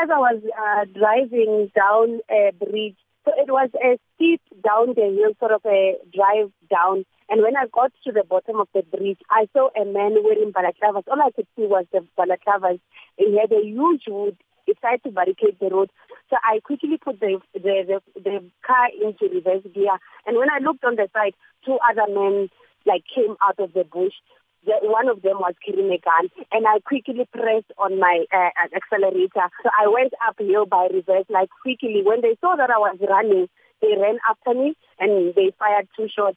as I was uh, driving down a bridge, so it was a steep down the hill, sort of a drive down. And when I got to the bottom of the bridge, I saw a man wearing balaclavas. All I could see was the balaclavas. He had a huge wood. He tried to barricade the road. So I quickly put the, the, the, the car into reverse gear. And when I looked on the side, two other men like came out of the bush one of them was carrying a gun, and I quickly pressed on my uh, accelerator. So I went uphill by reverse, like quickly. When they saw that I was running, they ran after me and they fired two shots.